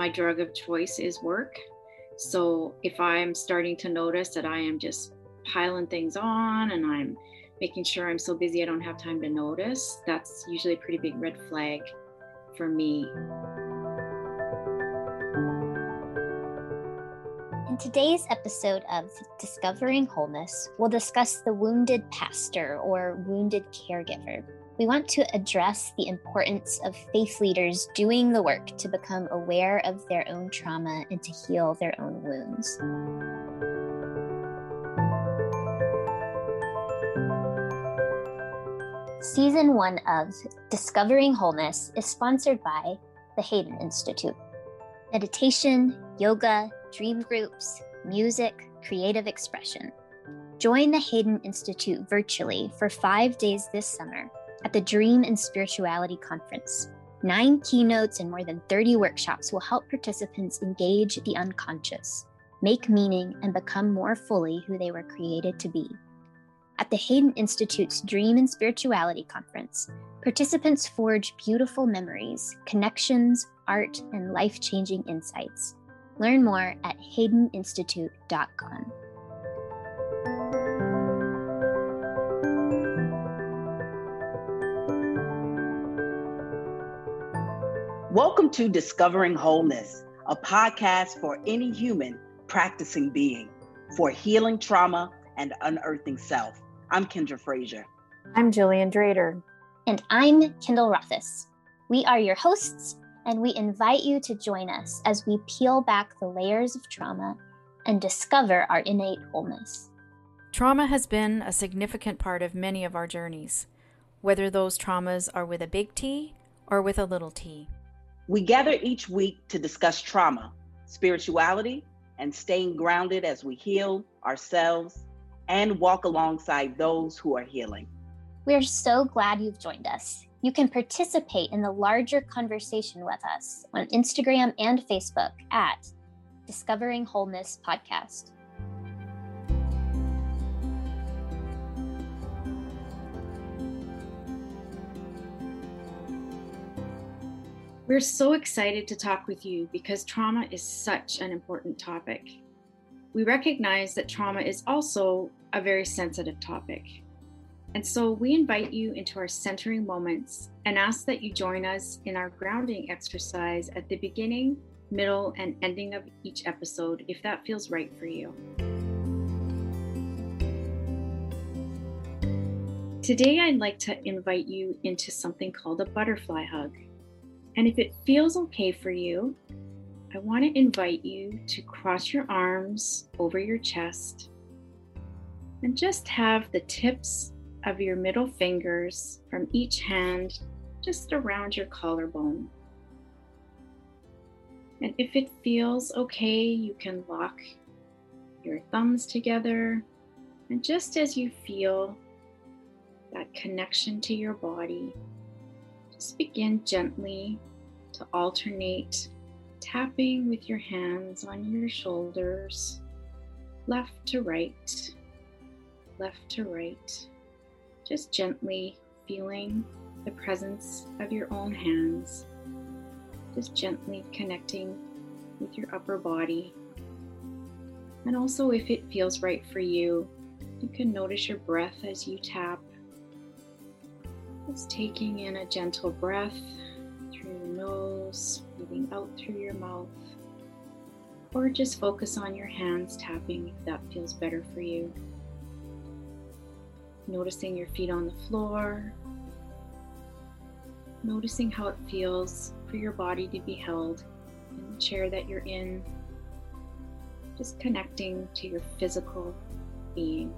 my drug of choice is work. So if I'm starting to notice that I am just piling things on and I'm making sure I'm so busy I don't have time to notice, that's usually a pretty big red flag for me. In today's episode of Discovering Wholeness, we'll discuss the wounded pastor or wounded caregiver we want to address the importance of faith leaders doing the work to become aware of their own trauma and to heal their own wounds. Season one of Discovering Wholeness is sponsored by the Haden Institute. Meditation, yoga, dream groups, music, creative expression. Join the Haden Institute virtually for five days this summer at the Dream and Spirituality Conference. Nine keynotes and more than 30 workshops will help participants engage the unconscious, make meaning, and become more fully who they were created to be. At the Haden Institute's Dream and Spirituality Conference, participants forge beautiful memories, connections, art, and life changing insights. Learn more at hadeninstitute.com. Welcome to Discovering Wholeness, a podcast for any human practicing being for healing trauma and unearthing self. I'm Kendra Frazier. I'm Jillian Drader. And I'm Kyndall Rothaus. We are your hosts, and we invite you to join us as we peel back the layers of trauma and discover our innate wholeness. Trauma has been a significant part of many of our journeys, whether those traumas are with a big T or with a little t. We gather each week to discuss trauma, spirituality, and staying grounded as we heal ourselves and walk alongside those who are healing. We're so glad you've joined us. You can participate in the larger conversation with us on Instagram and Facebook at Discovering Wholeness Podcast. We're so excited to talk with you because trauma is such an important topic. We recognize that trauma is also a very sensitive topic. And so we invite you into our centering moments and ask that you join us in our grounding exercise at the beginning, middle, and ending of each episode if that feels right for you. Today, I'd like to invite you into something called a butterfly hug. And if it feels okay for you, I want to invite you to cross your arms over your chest and just have the tips of your middle fingers from each hand just around your collarbone. And if it feels okay, you can lock your thumbs together. And just as you feel that connection to your body, just begin gently to alternate tapping with your hands on your shoulders, left to right, left to right, just gently feeling the presence of your own hands, just gently connecting with your upper body. And also, if it feels right for you, you can notice your breath as you tap just taking in a gentle breath through your nose, breathing out through your mouth, or just focus on your hands tapping if that feels better for you. Noticing your feet on the floor, noticing how it feels for your body to be held in the chair that you're in, just connecting to your physical being.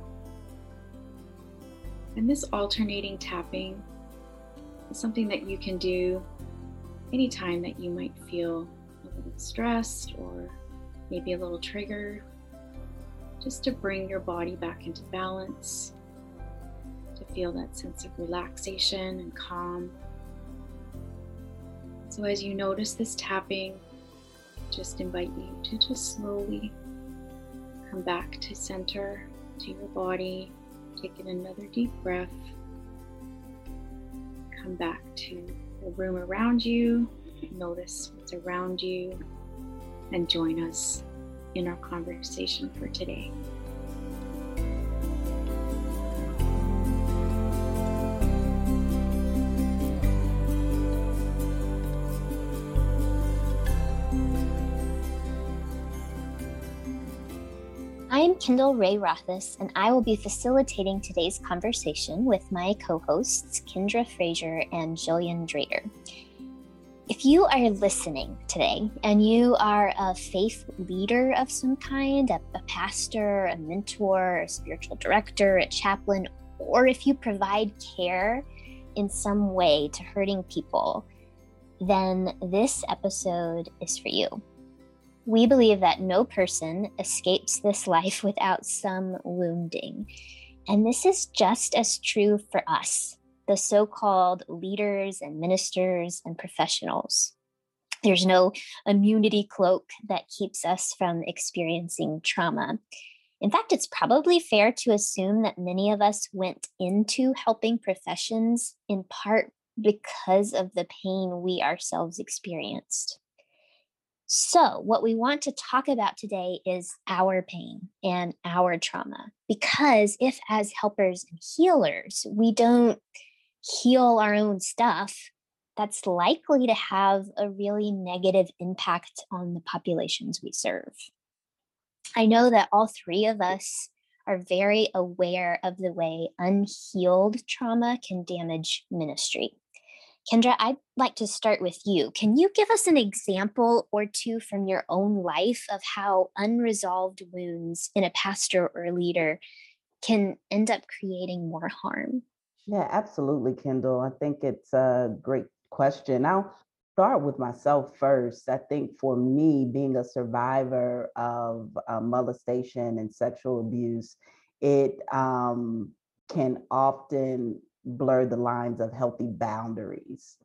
And this alternating tapping something that you can do anytime that you might feel a little stressed or maybe a little triggered, just to bring your body back into balance, to feel that sense of relaxation and calm. So, as you notice this tapping, just invite you to just slowly come back to center, to your body, taking another deep breath come back to the room around you. Notice what's around you. and join us in our conversation for today. I'm Kyndall Rae Rothaus, and I will be facilitating today's conversation with my co hosts, Kendra Frazier and Jillian Drader. If you are listening today and you are a faith leader of some kind, a, a pastor, a mentor, a spiritual director, a chaplain, or if you provide care in some way to hurting people, then this episode is for you. We believe that no person escapes this life without some wounding. And this is just as true for us, the so called leaders and ministers and professionals. There's no immunity cloak that keeps us from experiencing trauma. In fact, it's probably fair to assume that many of us went into helping professions in part because of the pain we ourselves experienced. So, what we want to talk about today is our pain and our trauma. Because if, as helpers and healers, we don't heal our own stuff, that's likely to have a really negative impact on the populations we serve. I know that all three of us are very aware of the way unhealed trauma can damage ministry. Kendra, I'd like to start with you. Can you give us an example or two from your own life of how unresolved wounds in a pastor or leader can end up creating more harm? Yeah, absolutely, Kyndall. I think it's a great question. I'll start with myself first. I think for me, being a survivor of uh, molestation and sexual abuse, it um, can often blur the lines of healthy boundaries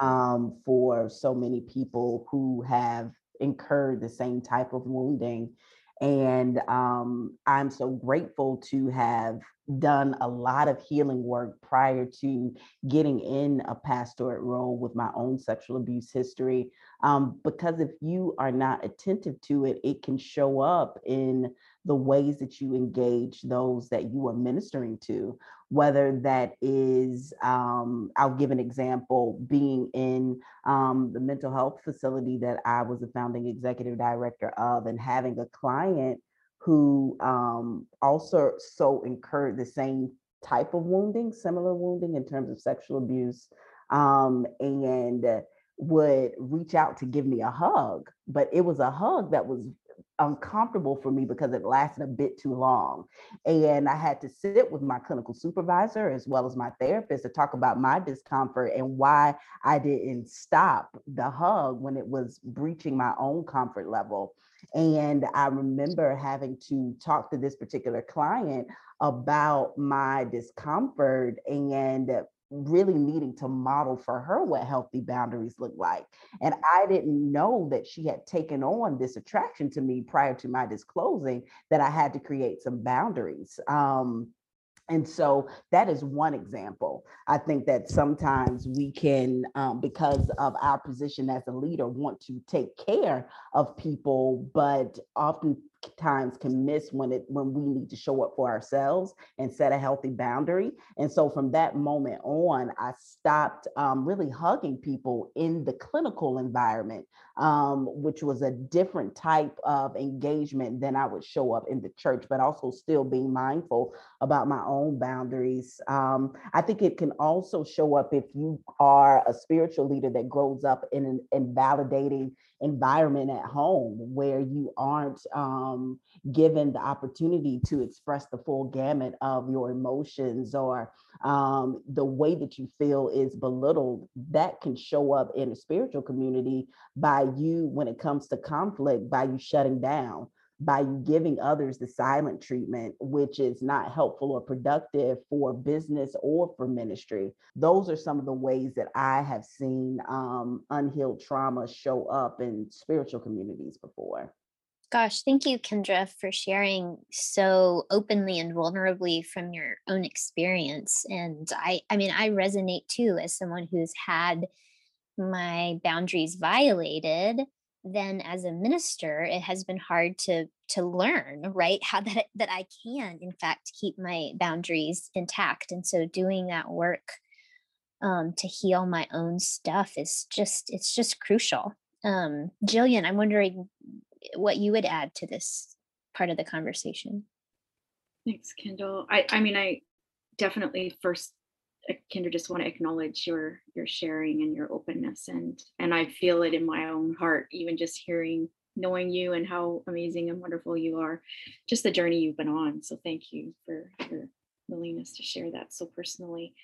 um, for so many people who have incurred the same type of wounding. And um, I'm so grateful to have done a lot of healing work prior to getting in a pastorate role with my own sexual abuse history. Um, because if you are not attentive to it, it can show up in the ways that you engage those that you are ministering to, whether that is, um, I'll give an example, being in um, the mental health facility that I was the founding executive director of and having a client who um, also so incurred the same type of wounding, similar wounding in terms of sexual abuse, um, and would reach out to give me a hug. But it was a hug that was uncomfortable for me because it lasted a bit too long. And I had to sit with my clinical supervisor as well as my therapist to talk about my discomfort and why I didn't stop the hug when it was breaching my own comfort level. And I remember having to talk to this particular client about my discomfort and really needing to model for her what healthy boundaries look like. And I didn't know that she had taken on this attraction to me prior to my disclosing that I had to create some boundaries. Um, and so that is one example. I think that sometimes we can, um, because of our position as a leader, want to take care of people, but often times can miss when it when we need to show up for ourselves and set a healthy boundary. And so from that moment on i stopped um, really hugging people in the clinical environment um, which was a different type of engagement than i would show up in the church but also still being mindful about my own boundaries um, i think it can also show up if you are a spiritual leader that grows up in an invalidating environment at home where you aren't um, given the opportunity to express the full gamut of your emotions or um, the way that you feel is belittled, that can show up in a spiritual community by you when it comes to conflict, by you shutting down by you giving others the silent treatment, which is not helpful or productive for business or for ministry. Those are some of the ways that I have seen um, unhealed trauma show up in spiritual communities before. Gosh, thank you, Kendra, for sharing so openly and vulnerably from your own experience. And I, I mean, I resonate too as someone who's had my boundaries violated then as a minister it has been hard to to learn right how that that i can in fact keep my boundaries intact. And so doing that work um, to heal my own stuff is just it's just crucial. Um, jillian i'm wondering what you would add to this part of the conversation. Thanks kyndall. I i mean i definitely first Kendra, just want to acknowledge your your sharing and your openness, and and I feel it in my own heart, even just hearing, knowing you and how amazing and wonderful you are, just the journey you've been on. So thank you for your willingness to share that so personally.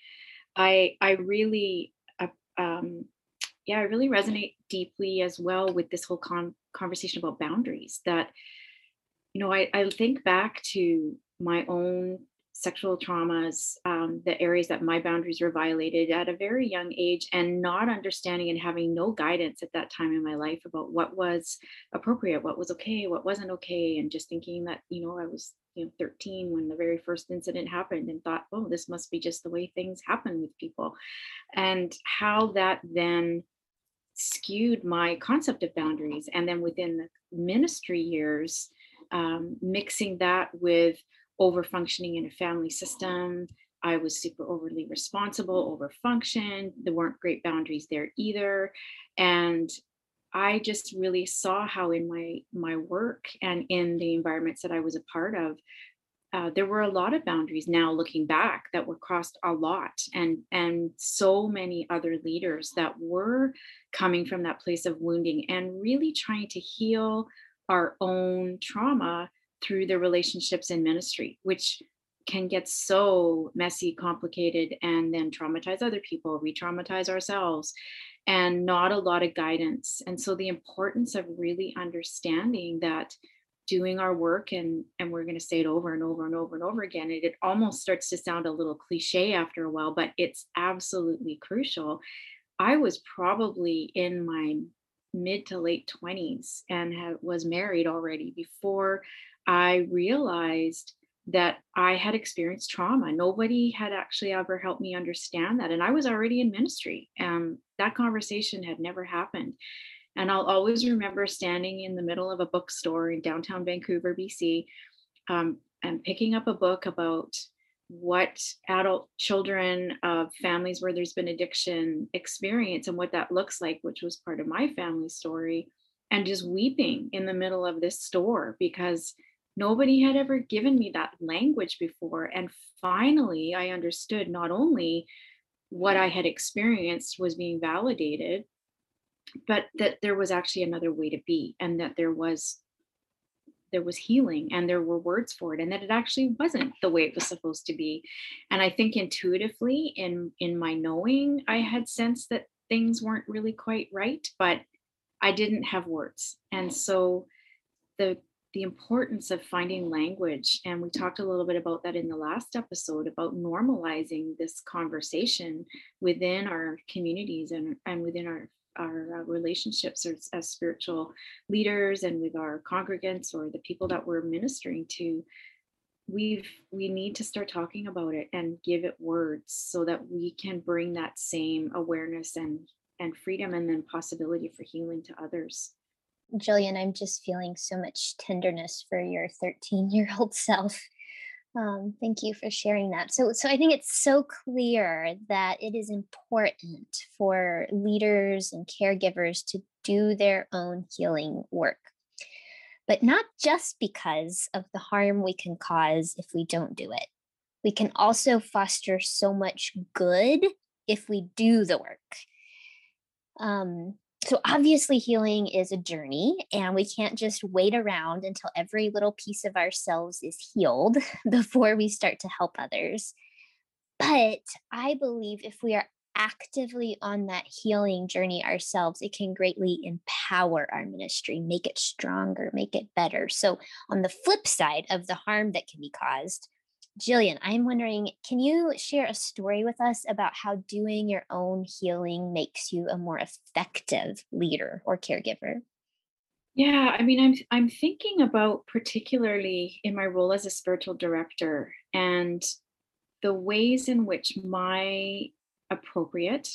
I I really, um, yeah, I really resonate deeply as well with this whole con- conversation about boundaries. That you know, I I think back to my own sexual traumas, um, the areas that my boundaries were violated at a very young age, and not understanding and having no guidance at that time in my life about what was appropriate, what was okay, what wasn't okay, and just thinking that, you know, I was, you know, 13 when the very first incident happened and thought, oh, this must be just the way things happen with people. And how that then skewed my concept of boundaries. And then within the ministry years, um, mixing that with over functioning in a family system. I was super overly responsible, over functioned. There weren't great boundaries there either. And I just really saw how in my my work and in the environments that I was a part of, uh, there were a lot of boundaries now looking back that were crossed a lot and and so many other leaders that were coming from that place of wounding and really trying to heal our own trauma through their relationships in ministry, which can get so messy, complicated, and then traumatize other people, re traumatize ourselves, and not a lot of guidance. And so, the importance of really understanding that doing our work and and we're going to say it over and over and over and over again it, it almost starts to sound a little cliche after a while but it's absolutely crucial i was probably in my mid to late 20s and was married already before I realized that I had experienced trauma. Nobody had actually ever helped me understand that. And I was already in ministry. and that conversation had never happened. And I'll always remember standing in the middle of a bookstore in downtown Vancouver, BC, um, and picking up a book about what adult children of families where there's been addiction experience and what that looks like, which was part of my family story, and just weeping in the middle of this store because nobody had ever given me that language before. And finally, I understood not only what I had experienced was being validated, but that there was actually another way to be and that there was there was healing and there were words for it and that it actually wasn't the way it was supposed to be and i think intuitively in in my knowing i had sensed that things weren't really quite right but i didn't have words and so the the importance of finding language. And we talked a little bit about that in the last episode about normalizing this conversation within our communities and, and within our, our uh, relationships as, as spiritual leaders and with our congregants or the people that we're ministering to. We've we need to start talking about it and give it words so that we can bring that same awareness and and freedom and then possibility for healing to others. Jillian, I'm just feeling so much tenderness for your 13 year old self. Um, thank you for sharing that. So, so I think it's so clear that it is important for leaders and caregivers to do their own healing work, but not just because of the harm we can cause if we don't do it. We can also foster so much good if we do the work. Um, so obviously healing is a journey and we can't just wait around until every little piece of ourselves is healed before we start to help others. But i believe if we are actively on that healing journey ourselves it can greatly empower our ministry make it stronger make it better. So on the flip side of the harm that can be caused Jillian, I'm wondering, can you share a story with us about how doing your own healing makes you a more effective leader or caregiver? Yeah, I mean, I'm I'm thinking about particularly in my role as a spiritual director and the ways in which my appropriate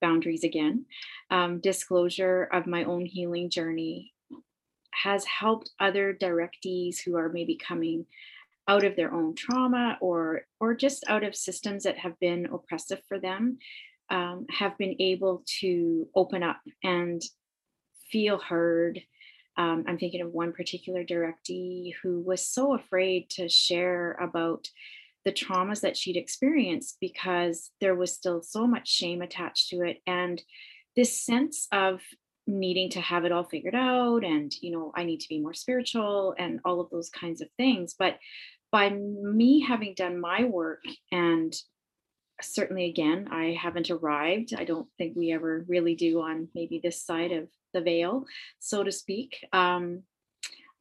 boundaries again, um, disclosure of my own healing journey has helped other directees who are maybe coming out of their own trauma or or just out of systems that have been oppressive for them um, have been able to open up and feel heard. Um, i'm thinking of one particular directee who was so afraid to share about the traumas that she'd experienced because there was still so much shame attached to it. And this sense of needing to have it all figured out and you know i need to be more spiritual and all of those kinds of things. But by me having done my work and certainly again i haven't arrived. I don't think we ever really do on maybe this side of the veil so to speak. Um,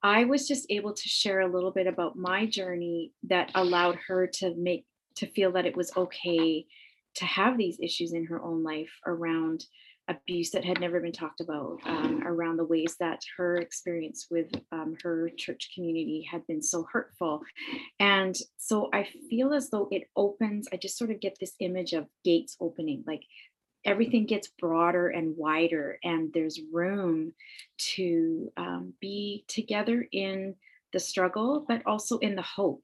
I was just able to share a little bit about my journey that allowed her to make to feel that it was okay to have these issues in her own life around abuse that had never been talked about, um, around the ways that her experience with um, her church community had been so hurtful. And so I feel as though it opens, I just sort of get this image of gates opening, like everything gets broader and wider and there's room to um, be together in the struggle but also in the hope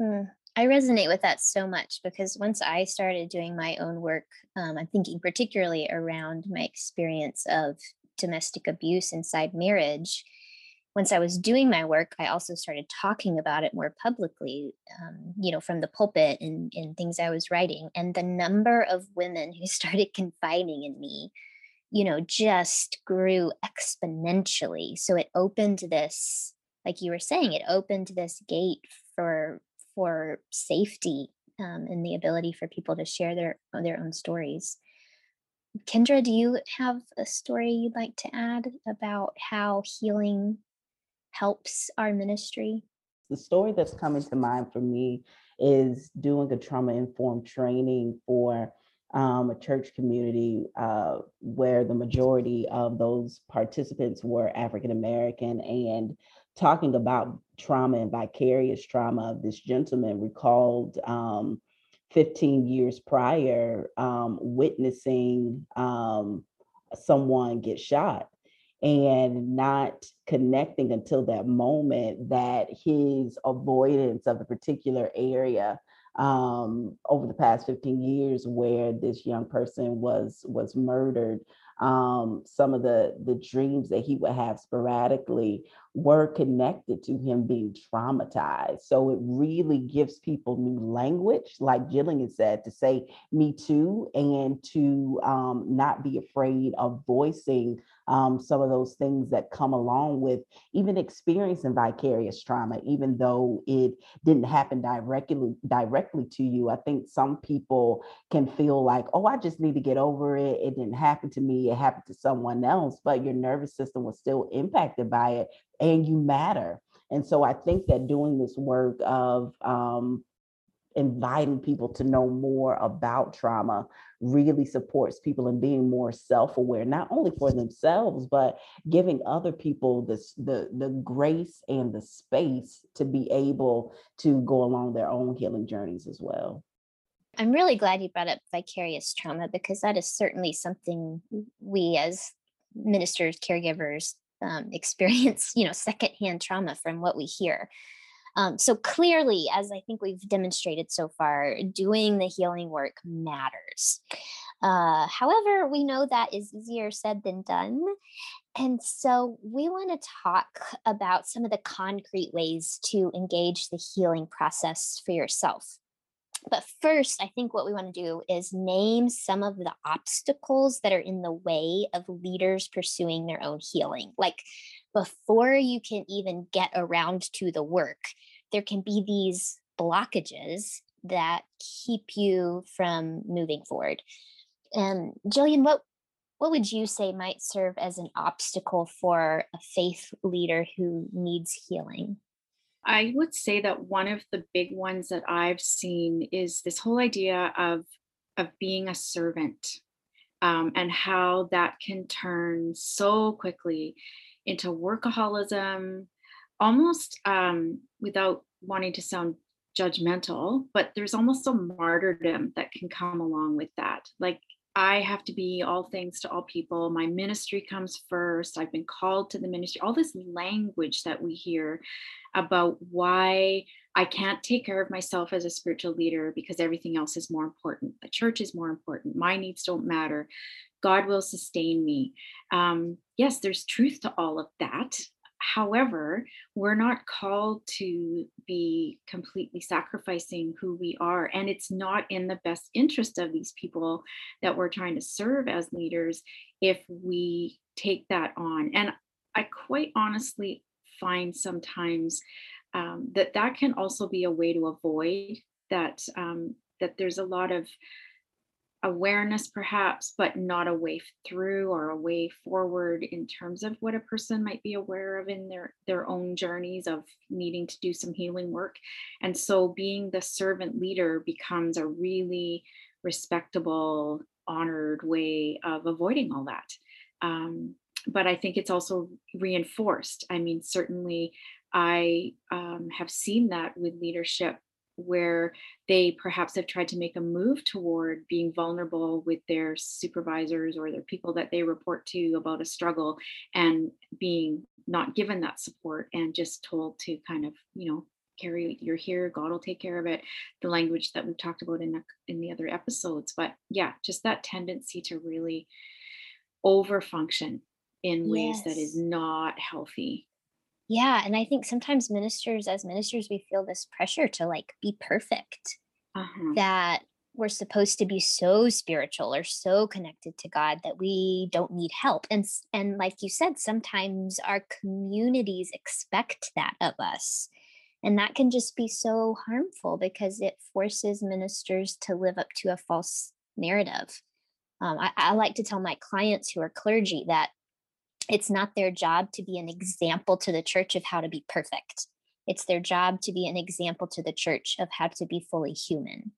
mm, i resonate with that so much because once i started doing my own work um, i'm thinking particularly around my experience of domestic abuse inside marriage once I was doing my work, I also started talking about it more publicly, um, you know, from the pulpit and, in things I was writing. And the number of women who started confiding in me, you know, just grew exponentially. So it opened this, like you were saying, it opened this gate for for safety um, and the ability for people to share their their own stories. Kendra, do you have a story you'd like to add about how healing helps our ministry? The story that's coming to mind for me is doing a trauma informed training for um, a church community uh, where the majority of those participants were African American and talking about trauma and vicarious trauma. Of this gentleman recalled um, 15 years prior um, witnessing um, someone get shot and not connecting until that moment that his avoidance of a particular area um, over the past 15 years where this young person was was murdered um, some of the the dreams that he would have sporadically were connected to him being traumatized. So it really gives people new language, like Jillian said, to say me too, and to um, not be afraid of voicing um, some of those things that come along with even experiencing vicarious trauma, even though it didn't happen directly directly to you. I think some people can feel like, oh, I just need to get over it. It didn't happen to me. It happened to someone else, but your nervous system was still impacted by it and you matter. And so I think that doing this work of um, inviting people to know more about trauma really supports people in being more self-aware not only for themselves but giving other people this the the grace and the space to be able to go along their own healing journeys as well i'm really glad you brought up vicarious trauma because that is certainly something we as ministers caregivers um, experience, you know, secondhand trauma from what we hear. Um, so clearly, as I think we've demonstrated so far, doing the healing work matters. Uh, however, we know that is easier said than done. And so we want to talk about some of the concrete ways to engage the healing process for yourself. But first, I think what we want to do is name some of the obstacles that are in the way of leaders pursuing their own healing. Like before you can even get around to the work, there can be these blockages that keep you from moving forward. And Jillian, what what would you say might serve as an obstacle for a faith leader who needs healing? I would say that one of the big ones that I've seen is this whole idea of of being a servant um, and how that can turn so quickly into workaholism, almost um, without wanting to sound judgmental, but there's almost a martyrdom that can come along with that. Like I have to be all things to all people. My ministry comes first. I've been called to the ministry. All this language that we hear about why I can't take care of myself as a spiritual leader because everything else is more important. The church is more important. My needs don't matter. God will sustain me. Um, yes, there's truth to all of that. However, we're not called to be completely sacrificing who we are. And it's not in the best interest of these people that we're trying to serve as leaders if we take that on. And I quite honestly find sometimes um, that that can also be a way to avoid that um, that there's a lot of awareness perhaps but not a way through or a way forward in terms of what a person might be aware of in their their own journeys of needing to do some healing work. And so being the servant leader becomes a really respectable honored way of avoiding all that. Um, but i think it's also reinforced. I mean certainly i um, have seen that with leadership where they perhaps have tried to make a move toward being vulnerable with their supervisors or their people that they report to about a struggle and being not given that support and just told to kind of you know carry you're here god will take care of it the language that we've talked about in the, in the other episodes but yeah just that tendency to really over function in ways yes. that is not healthy yeah. And I think sometimes ministers, as ministers, we feel this pressure to like be perfect, uh-huh. that we're supposed to be so spiritual or so connected to God that we don't need help. And and like you said, sometimes our communities expect that of us. And that can just be so harmful because it forces ministers to live up to a false narrative. Um, I, I like to tell my clients who are clergy that it's not their job to be an example to the church of how to be perfect. It's their job to be an example to the church of how to be fully human.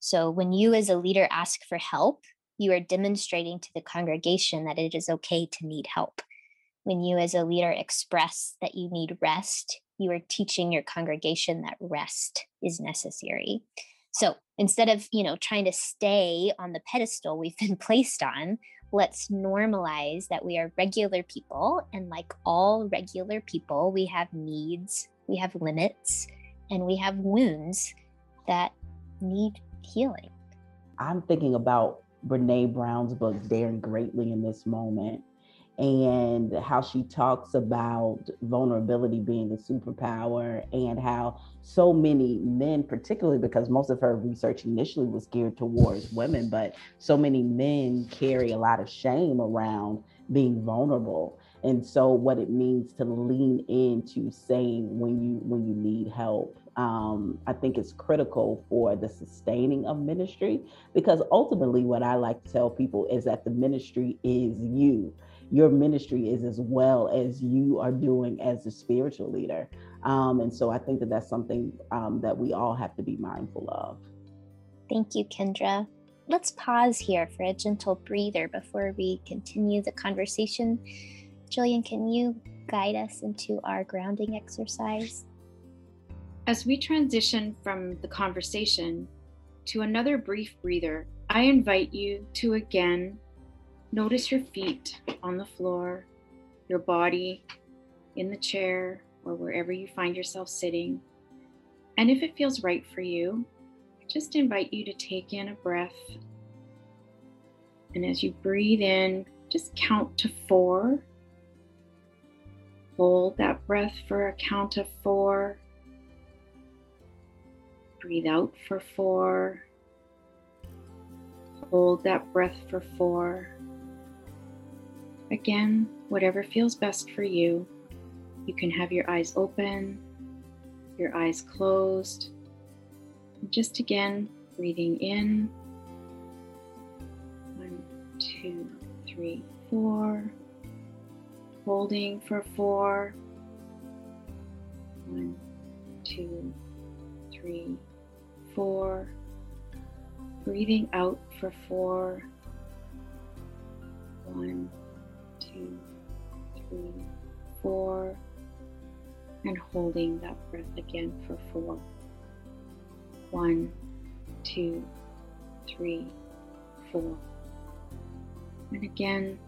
So when you, as a leader, ask for help, you are demonstrating to the congregation that it is okay to need help. When you, as a leader, express that you need rest, you are teaching your congregation that rest is necessary. So instead of, you know, trying to stay on the pedestal we've been placed on, let's normalize that we are regular people. And like all regular people, we have needs, we have limits, and we have wounds that need healing. I'm thinking about Brene Brown's book, Daring Greatly, in this moment and how she talks about vulnerability being a superpower and how so many men particularly because most of her research initially was geared towards women but so many men carry a lot of shame around being vulnerable. And so what it means to lean into saying when you when you need help um, i think it's critical for the sustaining of ministry because ultimately what i like to tell people is that the ministry is you your ministry is as well as you are doing as a spiritual leader. Um, and so I think that that's something um, that we all have to be mindful of. Thank you, Kendra. Let's pause here for a gentle breather before we continue the conversation. Jillian, can you guide us into our grounding exercise? As we transition from the conversation to another brief breather, I invite you to again Notice your feet on the floor, your body in the chair or wherever you find yourself sitting. And if it feels right for you, just invite you to take in a breath. And as you breathe in, just count to four. Hold that breath for a count of four. Breathe out for four. Hold that breath for four. Again, whatever feels best for you. You can have your eyes open, your eyes closed. Just again, breathing in. One, two, three, four. Holding for four. One, two, three, four. Breathing out for four. One, two, three, four, and holding that breath again for four. One, two, three, four. And again,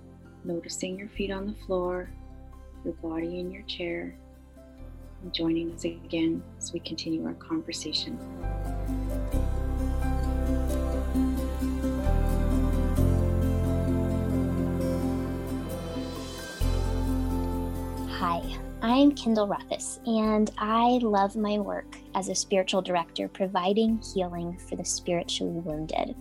noticing your feet on the floor, your body in your chair, and joining us again as we continue our conversation. Hi, I'm Kyndall Rothaus, and I love my work as a spiritual director providing healing for the spiritually wounded.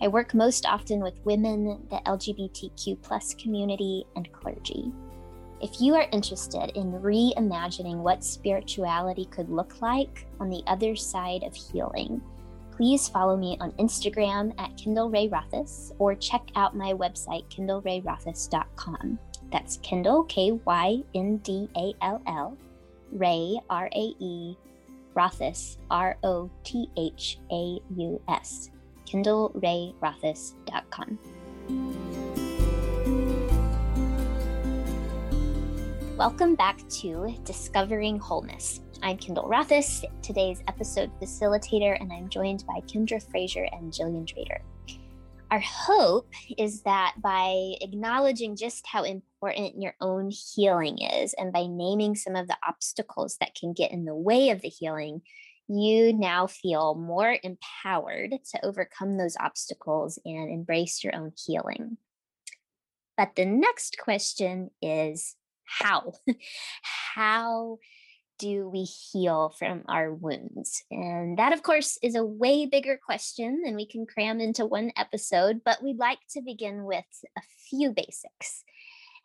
I work most often with women, the LGBTQ plus community, and clergy. If you are interested in reimagining what spirituality could look like on the other side of healing, please follow me on Instagram at Kyndall Rae or check out my website, kyndallraerothaus.com. That's Kyndall, K Y N D A L L, Rae, R A E, Rothaus, R O T H A U S, kyndallraerothaus.com. Welcome back to Discovering Wholeness. I'm Kyndall Rothaus, today's episode facilitator, and I'm joined by Kendra Frazier and Jillian Drader. Our hope is that by acknowledging just how important your own healing is and by naming some of the obstacles that can get in the way of the healing, you now feel more empowered to overcome those obstacles and embrace your own healing. But the next question is how? how do we heal from our wounds? And that, of course, is a way bigger question than we can cram into one episode, but we'd like to begin with a few basics.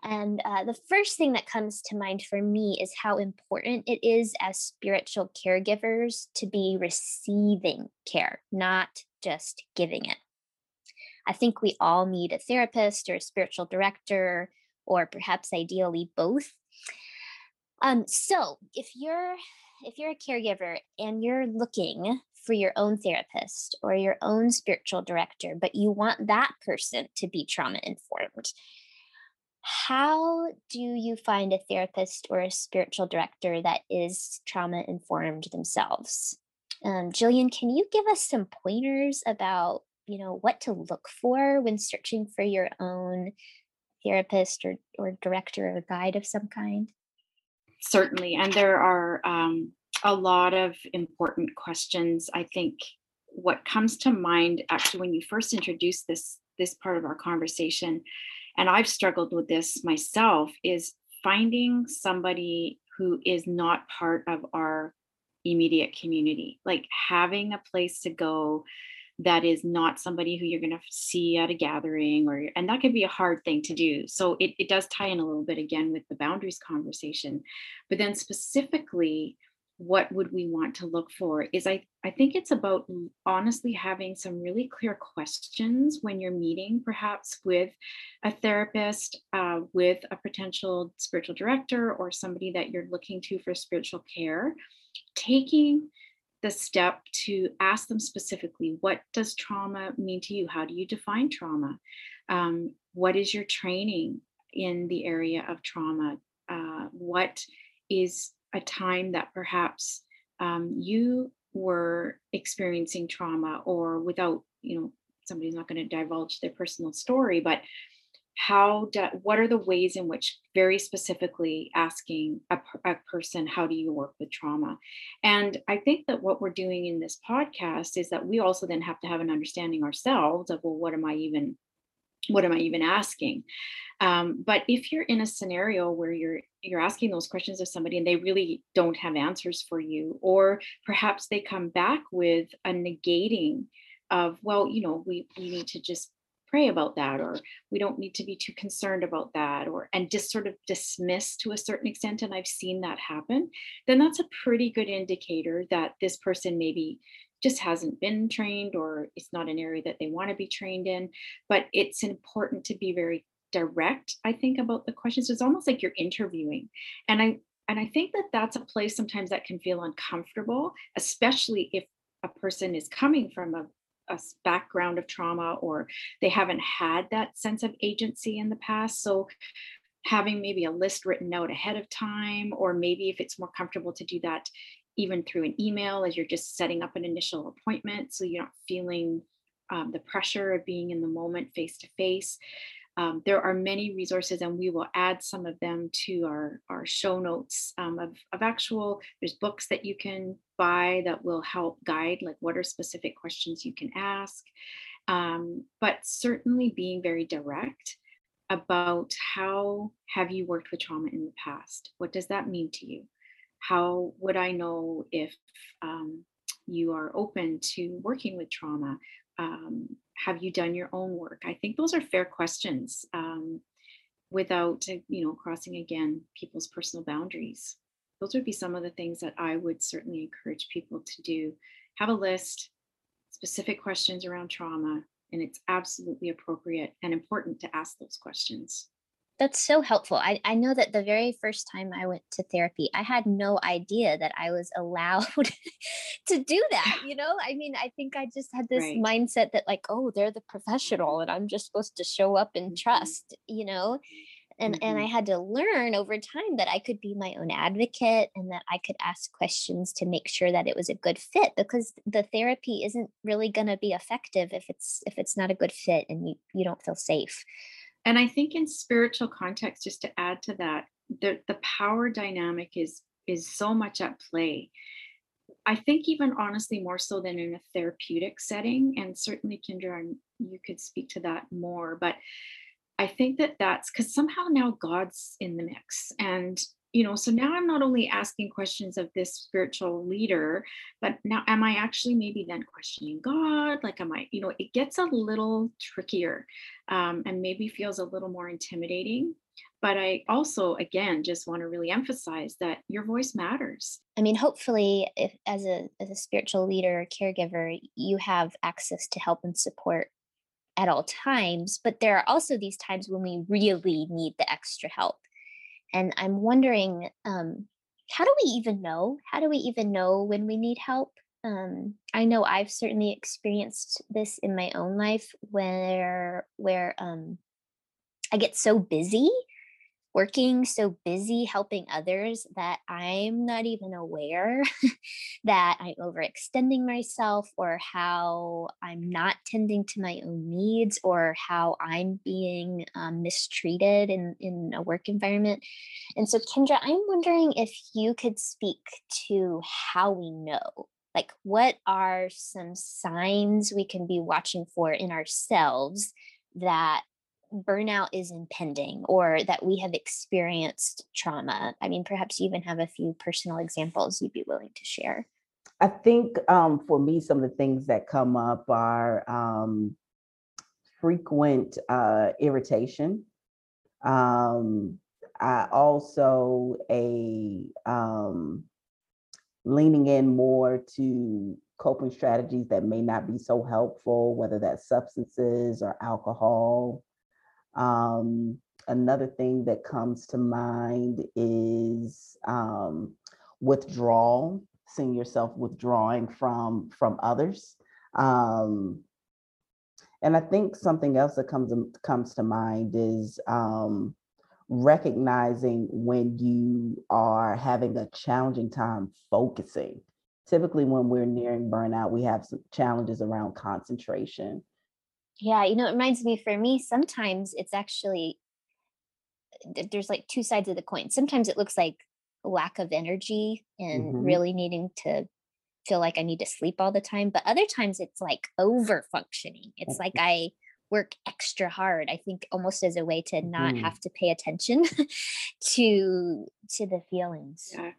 And uh, the first thing that comes to mind for me is how important it is as spiritual caregivers to be receiving care, not just giving it. I think we all need a therapist or a spiritual director, or perhaps ideally both. Um, so if you're if you're a caregiver and you're looking for your own therapist or your own spiritual director, but you want that person to be trauma informed, how do you find a therapist or a spiritual director that is trauma informed themselves? Um, Jillian, can you give us some pointers about you know what to look for when searching for your own therapist or, or director or guide of some kind? Certainly. And there are um, a lot of important questions. I think what comes to mind actually when you first introduced this this part of our conversation and i've struggled with this myself is finding somebody who is not part of our immediate community like having a place to go that is not somebody who you're going to see at a gathering or and that can be a hard thing to do. So it, it does tie in a little bit again with the boundaries conversation. But then specifically what would we want to look for is i i think it's about honestly having some really clear questions when you're meeting perhaps with a therapist uh, with a potential spiritual director or somebody that you're looking to for spiritual care. Taking the step to ask them specifically what does trauma mean to you? How do you define trauma? Um, what is your training in the area of trauma? Uh, what is a time that perhaps um, you were experiencing trauma or without you know somebody's not going to divulge their personal story but how do, what are the ways in which very specifically asking a, a, person how do you work with trauma? And i think that what we're doing in this podcast is that we also then have to have an understanding ourselves of well what am i even what am i even asking? Um, but if you're in a scenario where you're you're asking those questions of somebody and they really don't have answers for you or perhaps they come back with a negating of well you know we we need to just pray about that or we don't need to be too concerned about that or and just sort of dismiss to a certain extent and i've seen that happen then that's a pretty good indicator that this person maybe just hasn't been trained or it's not an area that they want to be trained in. But it's important to be very direct i think about the questions. It's almost like you're interviewing and i and i think that that's a place sometimes that can feel uncomfortable especially if a person is coming from a, a background of trauma or they haven't had that sense of agency in the past. So having maybe a list written out ahead of time, or maybe if it's more comfortable to do that even through an email as you're just setting up an initial appointment so you're not feeling um, the pressure of being in the moment face to face um, there are many resources and we will add some of them to our, our show notes um, of, of actual there's books that you can buy that will help guide like what are specific questions you can ask. Um, but certainly being very direct about how have you worked with trauma in the past? What does that mean to you? How would i know if um, you are open to working with trauma um, have you done your own work? I think those are fair questions um, without, uh, you know, crossing again people's personal boundaries. Those would be some of the things that I would certainly encourage people to do. Have a list, specific questions around trauma, and it's absolutely appropriate and important to ask those questions. That's so helpful. I, I know that the very first time I went to therapy, I had no idea that I was allowed to do that. You know, I mean, I think I just had this right. mindset that, like, oh, they're the professional and I'm just supposed to show up and mm-hmm. trust, you know? And, mm-hmm. and I mm-hmm. had to learn over time that I could be my own advocate and that I could ask questions to make sure that it was a good fit because the therapy isn't really going to be effective if it's if it's not a good fit and you you don't feel safe and i think in spiritual context just to add to that the, the power dynamic is is so much at play. I think even honestly more so than in a therapeutic setting and certainly kendra you could speak to that more but i think that that's because somehow now god's in the mix and you know so now i'm not only asking questions of this spiritual leader but now am i actually maybe then questioning god? Like am i you know it gets a little trickier um, and maybe feels a little more intimidating. But i also again just want to really emphasize that your voice matters. I mean hopefully if as a as a spiritual leader or caregiver you have access to help and support at all times. But there are also these times when we really need the extra help and I'm wondering, um, how do we even know? How do we even know when we need help? Um, I know I've certainly experienced this in my own life where where um, I get so busy working so busy helping others that I'm not even aware that I'm overextending myself or how I'm not tending to my own needs or how I'm being um, mistreated in, in a work environment. And so, Kendra, I'm wondering if you could speak to how we know. Like, what are some signs we can be watching for in ourselves that burnout is impending or that we have experienced trauma? I mean, perhaps you even have a few personal examples you'd be willing to share. I think um, for me, some of the things that come up are um, frequent uh, irritation. Um, I also a um, leaning in more to coping strategies that may not be so helpful, whether that's substances or alcohol. Um, another thing that comes to mind is um, withdrawal, seeing yourself withdrawing from from others. Um, and I think something else that comes comes to mind is um, recognizing when you are having a challenging time focusing. Typically, when we're nearing burnout, we have some challenges around concentration yeah, you know, it reminds me for me, sometimes it's actually there's like two sides of the coin. Sometimes it looks like lack of energy and mm-hmm. really needing to feel like I need to sleep all the time. But other times it's like over functioning. It's like I work extra hard. I think almost as a way to not mm. have to pay attention to to the feelings. Yeah.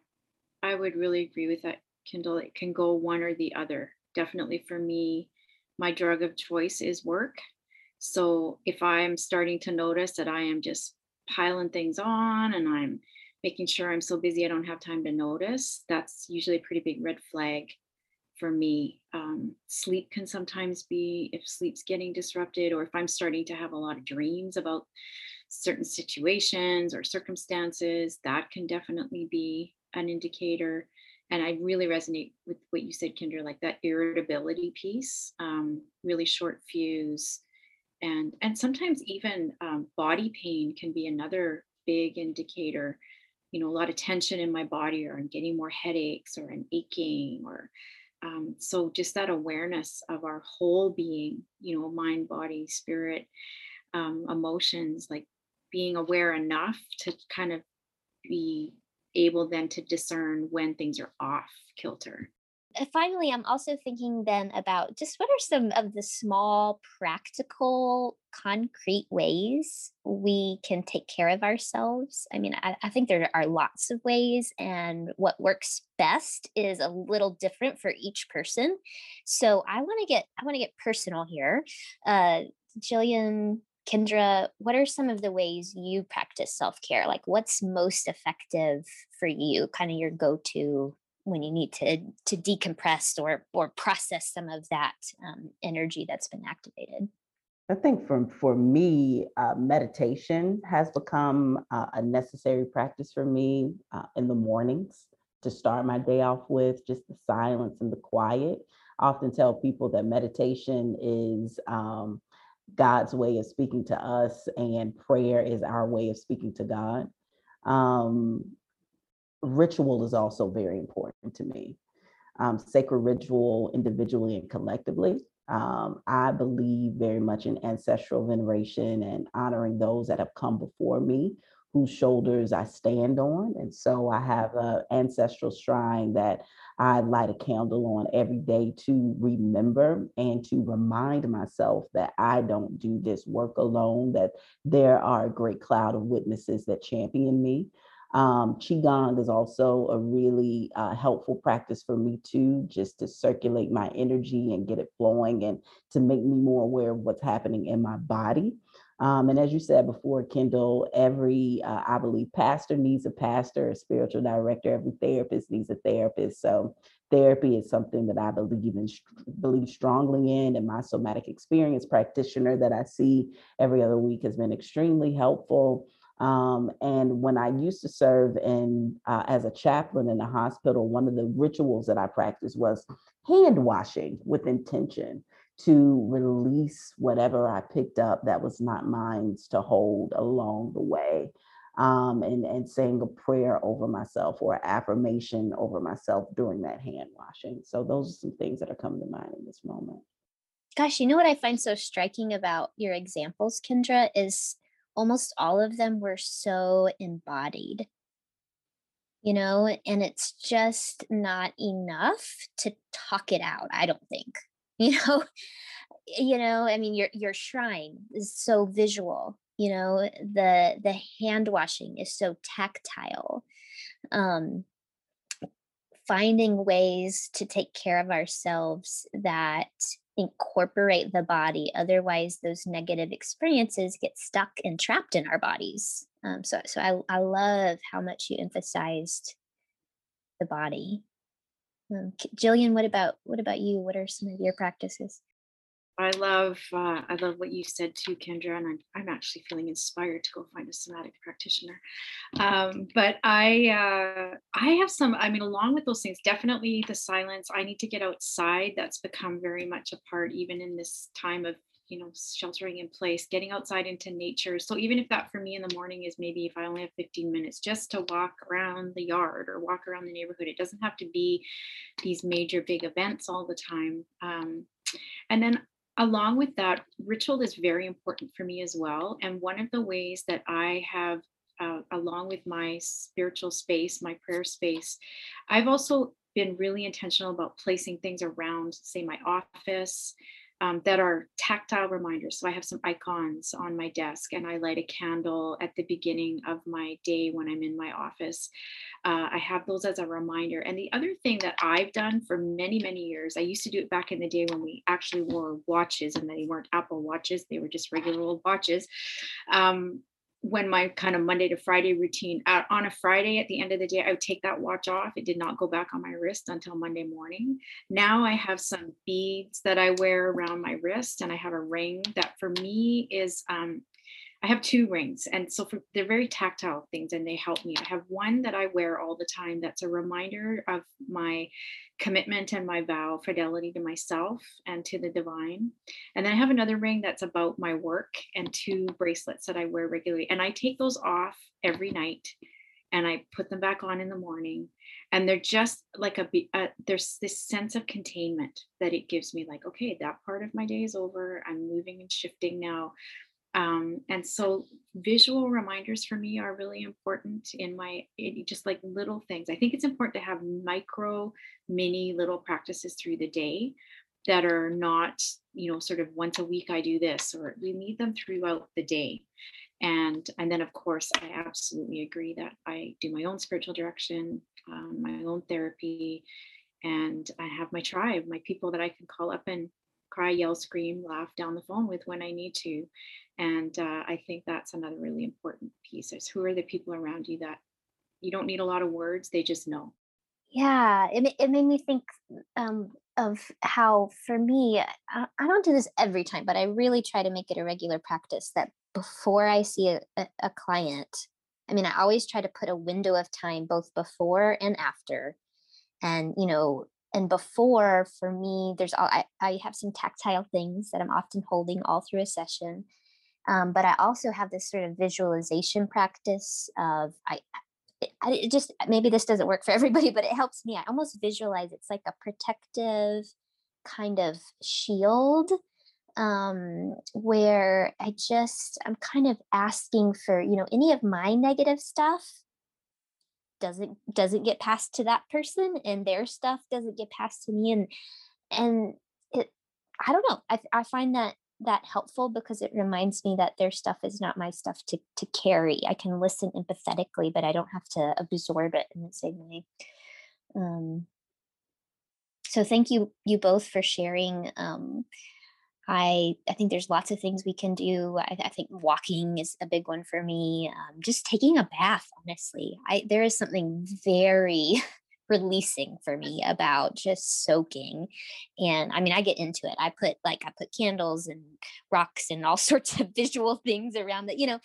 I would really agree with that, Kyndall. It can go one or the other. Definitely for me, my drug of choice is work. So if I'm starting to notice that I am just piling things on and I'm making sure I'm so busy I don't have time to notice, that's usually a pretty big red flag for me. Um, sleep can sometimes be if sleep's getting disrupted or if I'm starting to have a lot of dreams about certain situations or circumstances, that can definitely be an indicator and I really resonate with what you said, Kendra, like that irritability piece, um, really short fuse, and and sometimes even um, body pain can be another big indicator. You know, a lot of tension in my body, or I'm getting more headaches, or I'm aching, or um, so just that awareness of our whole being, you know, mind, body, spirit. um, emotions, like being aware enough to kind of be able then to discern when things are off kilter. Finally, I'm also thinking then about just what are some of the small, practical, concrete ways we can take care of ourselves. I mean, I, I, think there are lots of ways, and what works best is a little different for each person. So I want to get I want to get personal here. Uh, Jillian, Kendra, what are some of the ways you practice self care? Like, what's most effective for you? Kind of your go to when you need to to decompress or or process some of that um, energy that's been activated i think for for me uh, meditation has become uh, a necessary practice for me uh, in the mornings to start my day off with just the silence and the quiet i often tell people that meditation is um, god's way of speaking to us and prayer is our way of speaking to god um, ritual is also very important to me. Um, sacred ritual individually and collectively. Um, I believe very much in ancestral veneration and honoring those that have come before me, whose shoulders I stand on. And so I have an ancestral shrine that I light a candle on every day to remember and to remind myself that I don't do this work alone, that there are a great cloud of witnesses that champion me. Um, Qigong is also a really uh, helpful practice for me too, just to circulate my energy and get it flowing and to make me more aware of what's happening in my body. Um, and as you said before, Kyndall, every, uh, I believe, pastor needs a pastor, a spiritual director, every therapist needs a therapist. So therapy is something that I believe in, believe strongly in, and my somatic experience practitioner that I see every other week has been extremely helpful. Um, and when I used to serve in uh, as a chaplain in a hospital, one of the rituals that I practiced was hand washing with intention to release whatever I picked up that was not mine to hold along the way. Um, and, and saying a prayer over myself or affirmation over myself during that hand washing. So those are some things that are coming to mind in this moment. Gosh, you know what I find so striking about your examples, Kendra, is almost all of them were so embodied you know and it's just not enough to talk it out i don't think you know you know i mean your your shrine is so visual you know the the hand washing is so tactile um finding ways to take care of ourselves that incorporate the body. Otherwise, those negative experiences get stuck and trapped in our bodies. Um, so, so I, I love how much you emphasized the body. Um, Jillian, what about what about you? What are some of your practices? I love uh, I love what you said too, Kendra, and I'm, I'm actually feeling inspired to go find a somatic practitioner. Um, but I uh, I have some. I mean, along with those things, definitely the silence. I need to get outside. That's become very much a part, even in this time of you know sheltering in place getting outside into nature so even if that for me in the morning is maybe if i only have 15 minutes just to walk around the yard or walk around the neighborhood it doesn't have to be these major big events all the time um, and then along with that, ritual is very important for me as well. And one of the ways that I have, uh, along with my spiritual space, my prayer space, I've also been really intentional about placing things around, say, my office, um, that are tactile reminders. So I have some icons on my desk and I light a candle at the beginning of my day when I'm in my office. Uh, I have those as a reminder. And the other thing that I've done for many, many years, I used to do it back in the day when we actually wore watches and they weren't Apple watches, they were just regular old watches. Um, when my kind of Monday to Friday routine uh, on a Friday at the end of the day, I would take that watch off. It did not go back on my wrist until Monday morning. Now I have some beads that I wear around my wrist, and I have a ring that for me is um, I have two rings, and so for, they're very tactile things, and they help me. I have one that I wear all the time. That's a reminder of my commitment and my vow, fidelity to myself and to the divine. And then I have another ring that's about my work, and two bracelets that I wear regularly. And I take those off every night, and I put them back on in the morning. And they're just like a, a there's this sense of containment that it gives me. Like, okay, that part of my day is over. I'm moving and shifting now Um, and so visual reminders for me are really important in my it, just like little things. I think it's important to have micro, mini little practices through the day that are not, you know, sort of once a week I do this, or we need them throughout the day. And and then of course I absolutely agree that I do my own spiritual direction, um, my own therapy, and I have my tribe, my people that I can call up and cry, yell, scream, laugh down the phone with when I need to. And uh, I think that's another really important piece is who are the people around you that you don't need a lot of words, they just know. Yeah, it, it made me think um, of how, for me, I, I don't do this every time, but I really try to make it a regular practice that before I see a, a, a client, I mean, I always try to put a window of time both before and after. And, you know, and before for me, there's all I, I have some tactile things that I'm often holding all through a session. Um, but I also have this sort of visualization practice of I, it just maybe this doesn't work for everybody, but it helps me. I almost visualize it's like a protective kind of shield um, where I just I'm kind of asking for you know any of my negative stuff doesn't doesn't get passed to that person and their stuff doesn't get passed to me and and it I don't know I I find that that helpful because it reminds me that their stuff is not my stuff to to carry. I can listen empathetically, but I don't have to absorb it in the same way. Um, so thank you you both for sharing. Um, I I think there's lots of things we can do. I, I think walking is a big one for me. Um, just taking a bath, honestly. I there is something very releasing for me about just soaking and i mean i get into it i put like i put candles and rocks and all sorts of visual things around that you know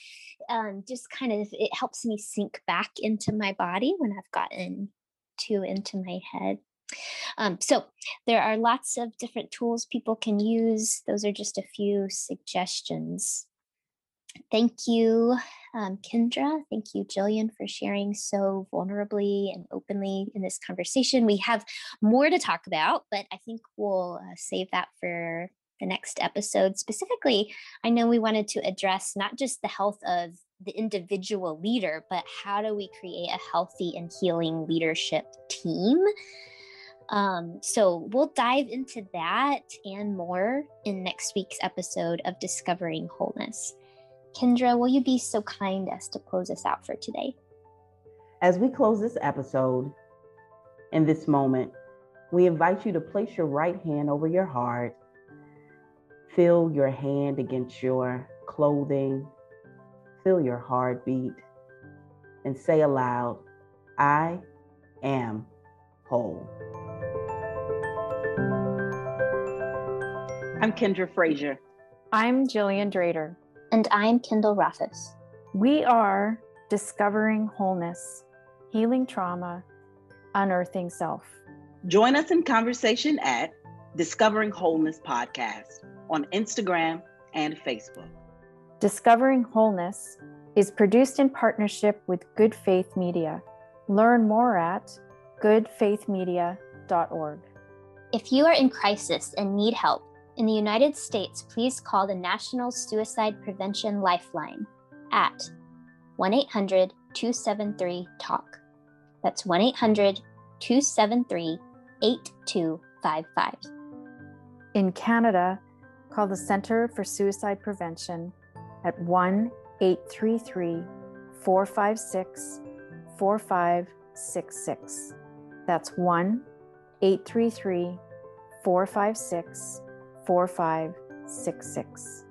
um, just kind of it helps me sink back into my body when i've gotten too into my head um, so there are lots of different tools people can use those are just a few suggestions Thank you, um, Kendra. Thank you, Jillian, for sharing so vulnerably and openly in this conversation. We have more to talk about, but I think we'll uh, save that for the next episode. Specifically, I know we wanted to address not just the health of the individual leader, but how do we create a healthy and healing leadership team? Um, so we'll dive into that and more in next week's episode of Discovering Wholeness. Kendra, will you be so kind as to close us out for today? As we close this episode, in this moment, we invite you to place your right hand over your heart, feel your hand against your clothing, feel your heartbeat, and say aloud, I am whole. I'm Kendra Frazier. I'm Jillian Drader. And I'm Kyndall Rothaus. We are discovering wholeness, healing trauma, unearthing self. Join us in conversation at Discovering Wholeness Podcast on Instagram and Facebook. Discovering Wholeness is produced in partnership with Good Faith Media. Learn more at goodfaithmedia.org. If you are in crisis and need help, in the United States, please call the National Suicide Prevention Lifeline at 1 800 273 TALK. That's 1 800 273 8255. In Canada, call the Centre for Suicide Prevention at 1 833 456 4566. That's 1 833 456 4566.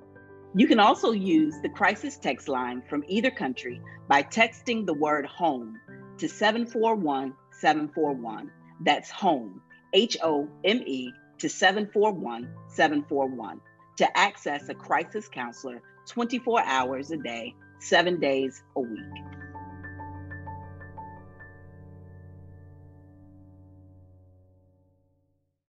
You can also use the crisis text line from either country by texting the word home to 741 741. That's home, H O M E, to 741 741 to access a crisis counselor 24 hours a day, seven days a week.